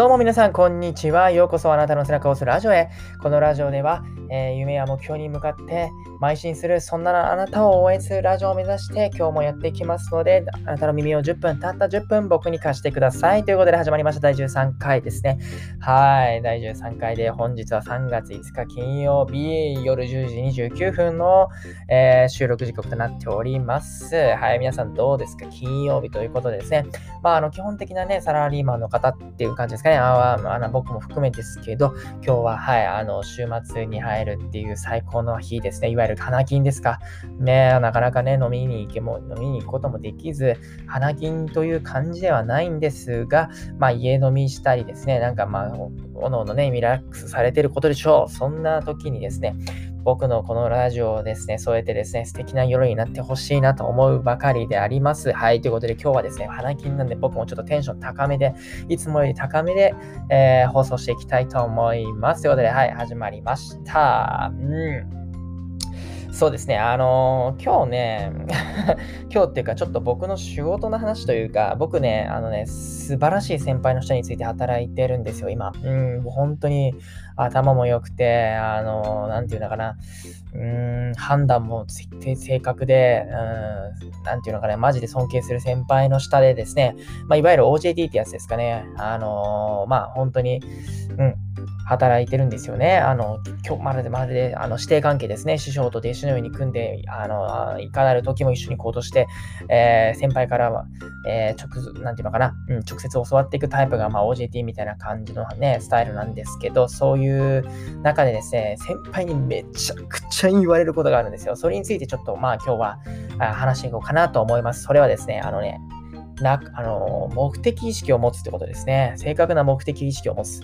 どうも皆さん、こんにちは。ようこそあなたの背中を押すラジオへ。このラジオでは、えー、夢や目標に向かって邁進する、そんなあなたを応援するラジオを目指して今日もやっていきますので、あなたの耳を10分、たった10分僕に貸してください。ということで始まりました第13回ですね。はい、第13回で本日は3月5日金曜日夜10時29分の、えー、収録時刻となっております。はい、皆さんどうですか？金曜日ということでですね。まあ、あの基本的なね、サラリーマンの方っていう感じですかね。ああの僕も含めですけど、今日は、はい、あの週末に入るっていう最高の日ですね。いわゆる花金ですか。ね、なかなかね、飲みに行けも、飲みに行くこともできず、花金という感じではないんですが、まあ、家飲みしたりですね、なんかまあ、おのおのね、リラックスされてることでしょう。そんな時にですね、僕のこのラジオをですね、添えてですね、素敵な夜になってほしいなと思うばかりであります。はい、ということで今日はですね、花金なんで僕もちょっとテンション高めで、いつもより高めで、えー、放送していきたいと思います。ということで、はい、始まりました。うんそうですね、あのー、今日ね、今日っていうか、ちょっと僕の仕事の話というか、僕ね、あのね、素晴らしい先輩の人について働いてるんですよ、今。うん、本当に頭も良くて、あのー、なんていうのかな、うん、判断も正確で、うん、なんていうのかな、マジで尊敬する先輩の下でですね、まあ、いわゆる OJT ってやつですかね、あのー、まあ、本当に、うん、働いてるんですよね。あの、今日まるでまるで、あの、師弟関係ですね。師匠と弟子のように組んで、あの、いかなる時も一緒に行動して、えー、先輩からは、えー、直、なんていうのかな、うん、直接教わっていくタイプが、まあ、OJT みたいな感じのね、スタイルなんですけど、そういう中でですね、先輩にめちゃくちゃ言われることがあるんですよ。それについてちょっと、まあ、今日は話していこうかなと思います。それはですね、あのね、な、あの、目的意識を持つってことですね。正確な目的意識を持つ。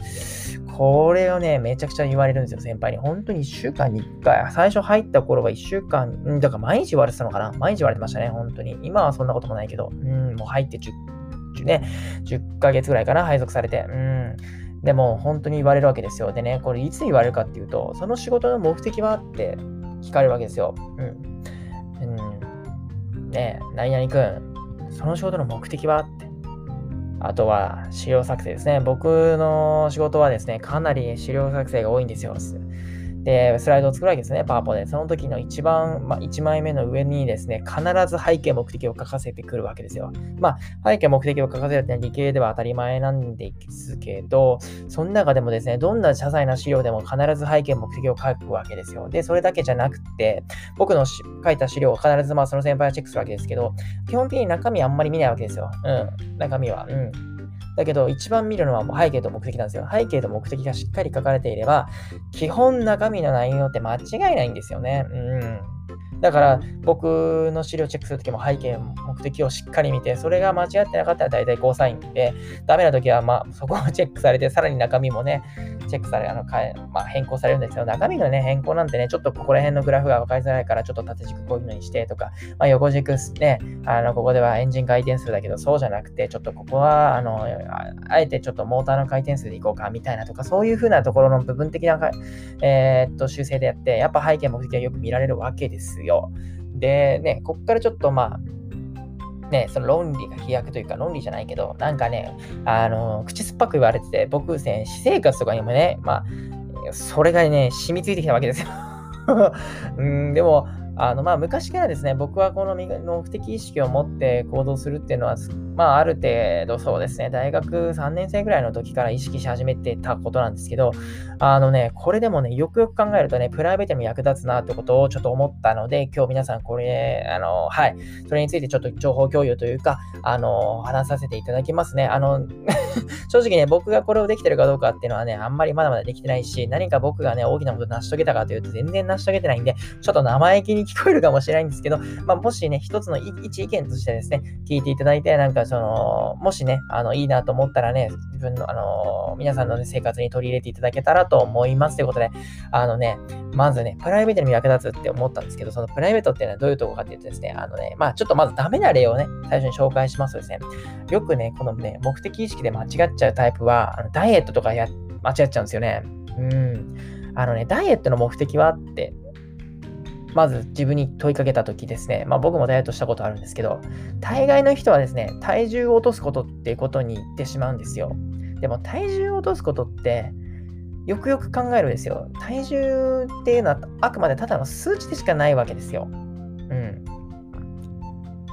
これをね、めちゃくちゃ言われるんですよ、先輩に。本当に1週間に1回。最初入った頃は1週間、んだから毎日言われてたのかな毎日言われてましたね、本当に。今はそんなこともないけど、うん、もう入って10、ね、10ヶ月ぐらいかな、配属されて。うん。でも、本当に言われるわけですよ。でね、これいつ言われるかっていうと、その仕事の目的はって聞かれるわけですよ。うん。うん、ねえ、何々くん、その仕事の目的は？って。あとは資料作成ですね。僕の仕事はですね、かなり資料作成が多いんですよ。で、スライドを作るわけですね、パワポで。その時の一番、まあ、1枚目の上にですね、必ず背景目的を書かせてくるわけですよ。まあ、背景目的を書かせるってのは理系では当たり前なんですけど、その中でもですね、どんな些細な資料でも必ず背景目的を書くわけですよ。で、それだけじゃなくて、僕の書いた資料を必ずまあその先輩はチェックするわけですけど、基本的に中身あんまり見ないわけですよ。うん。中身は。うん。だけど、一番見るのはもう背景と目的なんですよ。背景と目的がしっかり書かれていれば、基本中身の内容って間違いないんですよね。うん。だから僕の資料チェックするときも背景、目的をしっかり見て、それが間違ってなかったら大体ゴーサインで、ダメなときはまあそこをチェックされて、さらに中身もね、チェックされ、あの変まあ、変更されるんですけど、中身のね、変更なんてね、ちょっとここら辺のグラフが分かりづらいから、ちょっと縦軸こういうのにしてとか、まあ、横軸ね、あの、ここではエンジン回転数だけど、そうじゃなくて、ちょっとここは、あの、あえてちょっとモーターの回転数でいこうか、みたいなとか、そういう風なところの部分的な、えー、っと、修正でやって、やっぱ背景目的はよく見られるわけですよ。よで、ね、こっからちょっとまあ、ね、その論理が飛躍というか論理じゃないけど、なんかね、あの、口酸っぱく言われてて、僕ね、私生活とかにもね、まあ、それがね、染みついてきたわけですよ。うん、でも、あの、まあ、昔からですね、僕はこの目的意識を持って行動するっていうのは、まあ、ある程度そうですね、大学3年生ぐらいの時から意識し始めてたことなんですけど、あのね、これでもね、よくよく考えるとね、プライベートにも役立つなってことをちょっと思ったので、今日皆さんこれ、あの、はい、それについてちょっと情報共有というか、あの、話させていただきますね。あの、正直ね、僕がこれをできてるかどうかっていうのはね、あんまりまだまだできてないし、何か僕がね、大きなこと成し遂げたかというと、全然成し遂げてないんで、ちょっと生意気に聞こえるかもしれないんですけど、まあ、もしね、一つの一意見としてですね、聞いていただいて、なんかその、もしね、あの、いいなと思ったらね、自分の、あの、皆さんの、ね、生活に取り入れていただけたらと思います。ということで、あのね、まずね、プライベートに役立つって思ったんですけど、そのプライベートっていうのはどういうとこかっていうとですね、あのね、まあちょっとまずダメな例をね、最初に紹介しますとですね、よくね、このね、目的意識で間違っちゃうタイプは、あのダイエットとかや間違っちゃうんですよね。うん。あのね、ダイエットの目的はってまず自分に問いかけたときですね、まあ僕もダイエットしたことあるんですけど、大概の人はですね、体重を落とすことっていうことに言ってしまうんですよ。でも体重を落とすことって、よくよく考えるんですよ。体重っていうのはあくまでただの数値でしかないわけですよ。うん。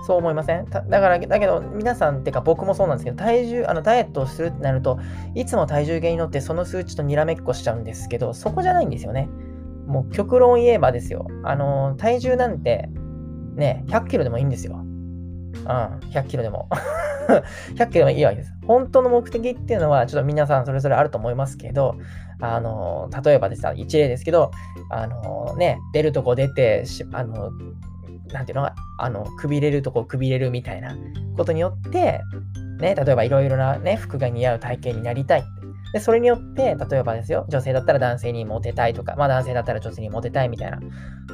そう思いません？だから、だけど皆さんっていうか僕もそうなんですけど、体重、あのダイエットをするってなると、いつも体重計に乗ってその数値とにらめっこしちゃうんですけど、そこじゃないんですよね。もう極論言えばですよ。あの、体重なんて、ね、100キロでもいいんですよ。うん、100キロでも。100キロでもいいわけです。本当の目的っていうのは、ちょっと皆さんそれぞれあると思いますけど、あの、例えばですね、一例ですけど、あのね、出るとこ出て、あの、なんていうの？あの、くびれるとこくびれるみたいなことによって、ね、例えばいろいろなね、服が似合う体型になりたい。で、それによって、例えばですよ、女性だったら男性にモテたいとか、まあ男性だったら女性にモテたいみたいな。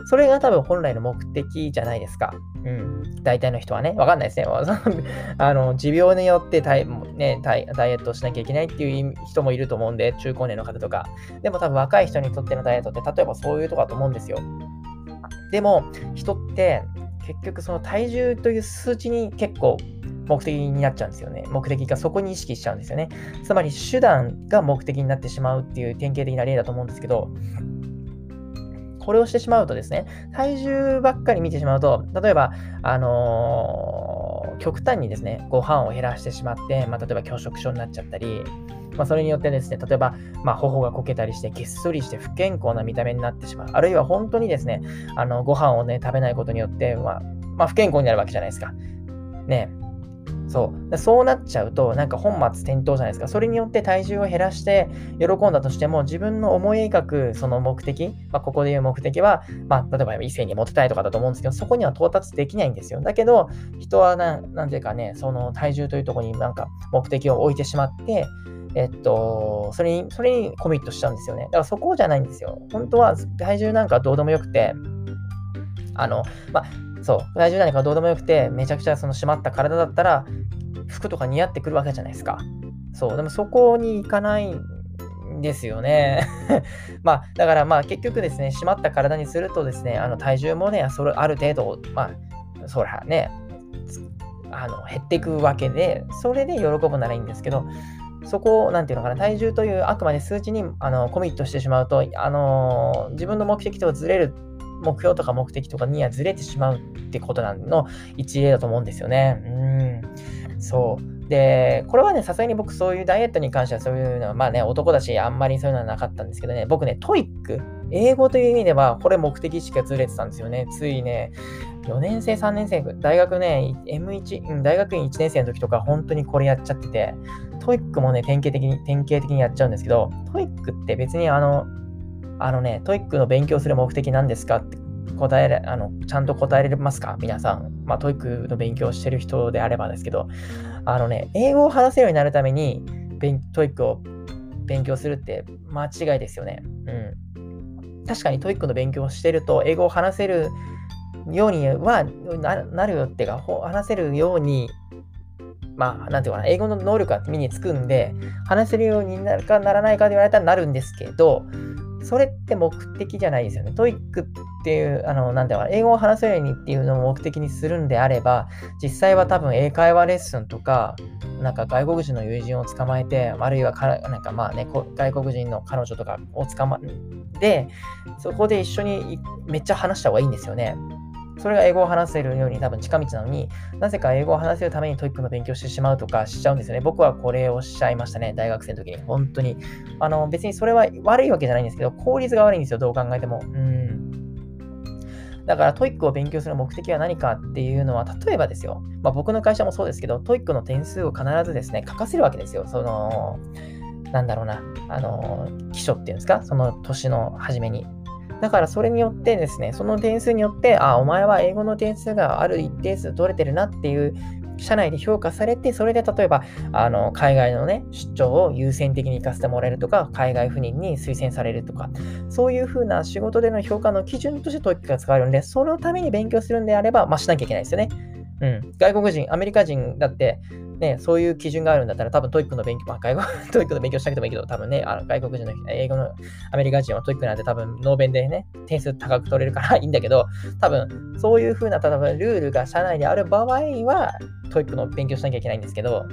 それが多分本来の目的じゃないですか。うん。大体の人はね、わかんないですね。あの、持病によってダイ,、ね、ダイエットをしなきゃいけないっていう人もいると思うんで、中高年の方とか。でも多分若い人にとってのダイエットって、例えばそういうとこだと思うんですよ。でも、人って結局その体重という数値に結構目的になっちゃうんですよね。目的がそこに意識しちゃうんですよね。つまり手段が目的になってしまうっていう典型的な例だと思うんですけど、これをしてしまうとですね、体重ばっかり見てしまうと、例えば、あのー、極端にですね、ご飯を減らしてしまって、まあ、例えば拒食症になっちゃったり、まあ、それによってですね、例えば、まあ、頬がこけたりして、げっそりして不健康な見た目になってしまう。あるいは本当にですね、あのご飯をね、食べないことによって、まあ、まあ、不健康になるわけじゃないですか。ねそう。そうなっちゃうと、なんか本末転倒じゃないですか。それによって体重を減らして喜んだとしても、自分の思い描くその目的、まあ、ここで言う目的は、まあ、例えば異性にモテたいとかだと思うんですけど、そこには到達できないんですよ。だけど、人はな、なんていうかね、その体重というところになんか目的を置いてしまって、えっと、それに、それにコミットしちゃうんですよね。だからそこじゃないんですよ。本当は体重なんかどうでもよくて、あの、まあ、そう、体重なんかどうでもよくて、めちゃくちゃその締まった体だったら、服とか似合ってくるわけじゃないですか。そう、でもそこに行かないんですよね。まあ、だからまあ結局ですね、締まった体にするとですね、あの体重もね、それある程度、まあ、そらね、あの減っていくわけで、それで喜ぶならいいんですけど、そこを、なんていうのかな、体重というあくまで数値にあのコミットしてしまうと、あの自分の目的とずれる、目標とか目的とかにはずれてしまうってことなの一例だと思うんですよね。うん。そう。で、これはね、さすがに僕そういうダイエットに関してはそういうのは、まあね、男だし、あんまりそういうのはなかったんですけどね、僕ね、 TOEIC、英語という意味では、これ目的意識がずれてたんですよね。ついね、4年生、3年生、大学ね、M1、うん、大学院1年生の時とか、本当にこれやっちゃってて、 TOEICもね、典型的に、典型的にやっちゃうんですけど、 TOEICって別にあの、あのね、 TOEICの勉強する目的何ですか？って答えれ、あの、ちゃんと答えれますか？皆さん。まあ、 TOEICの勉強してる人であればですけど、あのね、英語を話せるようになるために、 TOEICを勉強するって間違いですよね。うん。確かに TOEICの勉強をしてると、英語を話せるようにはなるよってか、話せるようにまあ、なんていうかな、英語の能力が身につくんで、話せるようになるかならないかで言われたらなるんですけど、それって目的じゃないですよね。 TOEICっていう、あの、なんだろう、英語を話せるようにっていうのを目的にするんであれば、実際は多分英会話レッスンとか、なんか外国人の友人を捕まえて、あるいはかなんかまあね、外国人の彼女とかを捕まえて、そこで一緒にめっちゃ話した方がいいんですよね。それが英語を話せるように多分近道なのに、なぜか英語を話せるために TOEICの勉強してしまうとかしちゃうんですよね。僕はこれをしちゃいましたね、大学生の時に。本当に。あの、別にそれは悪いわけじゃないんですけど、効率が悪いんですよ、どう考えても。うん。だから TOEICを勉強する目的は何かっていうのは、例えばですよ、まあ、僕の会社もそうですけど、 TOEICの点数を必ずですね、書かせるわけですよ。その、なんだろうな、あの、期初っていうんですか、その年の初めに。だからそれによってですね、その点数によって、あ、お前は英語の点数がある一定数取れてるなっていう社内で評価されて、それで例えば、あの、海外のね、出張を優先的に行かせてもらえるとか、海外赴任に推薦されるとか、そういうふうな仕事での評価の基準として TOEICが使われるんで、そのために勉強するんであれば、まあ、しなきゃいけないですよね。うん。外国人、アメリカ人だって、ね、そういう基準があるんだったら、多分 TOEICの勉強、まあ、外国、TOEICの勉強しなくてもいいけど、多分ね、あの外国人の英語のアメリカ人は TOEICなんて多分、ノー勉でね、点数高く取れるから いいんだけど、多分、そういう風な、例えばルールが社内にある場合は、 TOEICの勉強しなきゃいけないんですけど、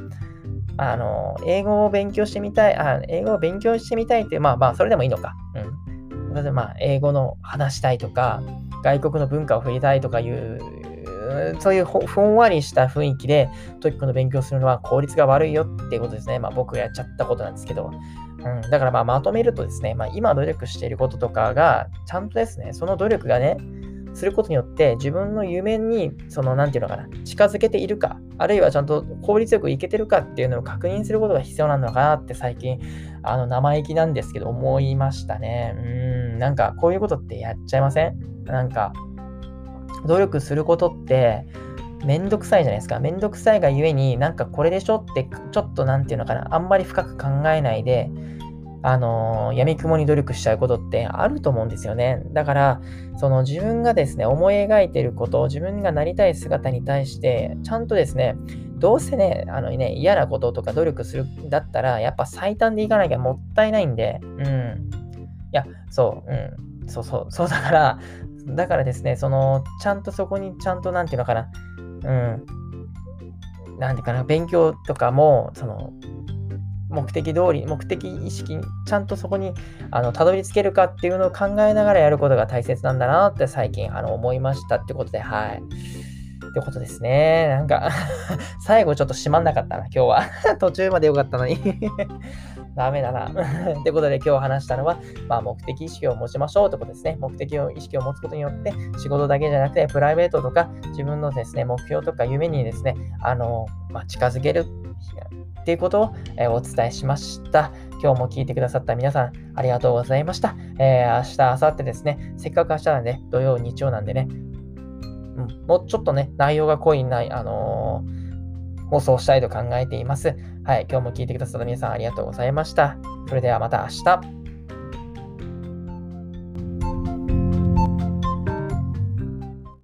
あの、英語を勉強してみたい、あ英語を勉強してみたいって、まあまあ、それでもいいのか。うん。例えば、まあ、英語の話したいとか、外国の文化を触れたいとかいう、そういうふんわりした雰囲気で TOEICの勉強するのは効率が悪いよっていうことですね。まあ僕がやっちゃったことなんですけど。うん、だからまあまとめるとですね、まあ、今努力していることとかが、ちゃんとですね、その努力がね、することによって自分の夢に、その、なんていうのかな、近づけているか、あるいはちゃんと効率よくいけてるかっていうのを確認することが必要なのかなって最近、あの、生意気なんですけど、思いましたね。うん、なんか、こういうことってやっちゃいません？なんか、努力することって、めんどくさいじゃないですか。めんどくさいがゆえに、なんかこれでしょって、ちょっとなんていうのかな、あんまり深く考えないで、あのー、闇雲に努力しちゃうことってあると思うんですよね。だから、その自分がですね、思い描いてること、自分がなりたい姿に対して、ちゃんとですね、どうせね、あのね、嫌なこととか努力するだったら、やっぱ最短でいかなきゃもったいないんで、うん。いや、そう、うん。そうそう、そうだから、だからですね、その、ちゃんとそこに、ちゃんと、なんていうのかな、うん。なんていうかな、勉強とかも、その、目的通り、目的意識、ちゃんとそこにあのたどり着けるかっていうのを考えながらやることが大切なんだなって最近あの思いましたってことで、はい。ってことですね。なんか 最後ちょっと閉まんなかったな、今日は 途中までよかったのにダメだな ってことで今日話したのは、まあ、目的意識を持ちましょうってことですね。目的を意識を持つことによって、仕事だけじゃなくて、プライベートとか、自分のですね、目標とか夢にですね、あの、まあ、近づけるっていうことを、え、お伝えしました。今日も聞いてくださった皆さん、ありがとうございました。えー、明日、明後日ですね、せっかく明日なんで、土曜、日曜なんでね、うん、もうちょっとね、内容が濃いない、あのー、放送したいと考えています。はい、今日も聞いてくださった皆さんありがとうございました。それではまた明日。